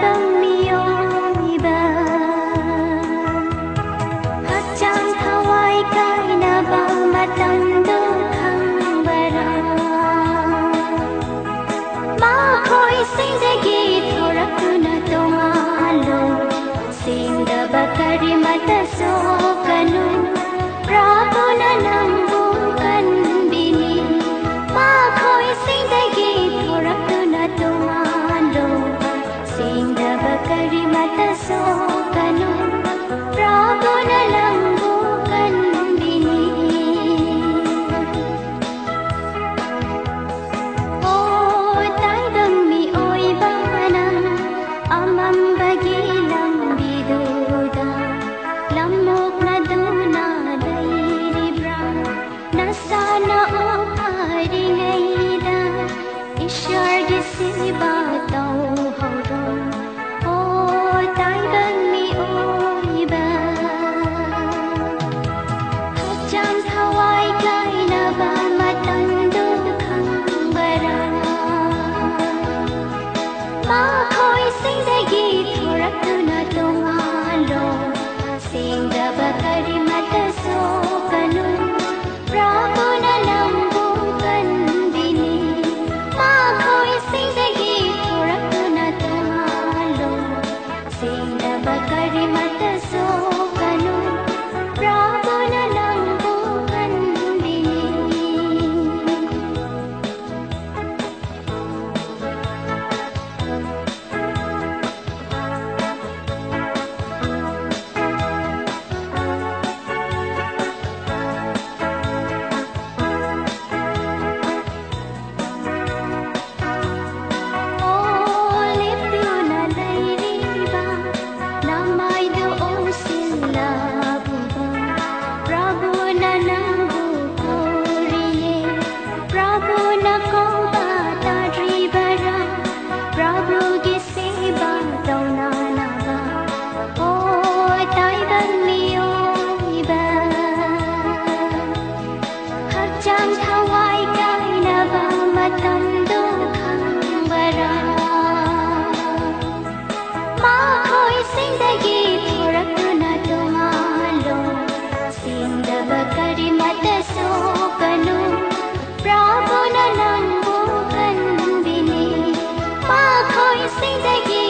等 सिंधगी थोड़ा तुना तो तुमा लो सिंध बकरी sem seguir.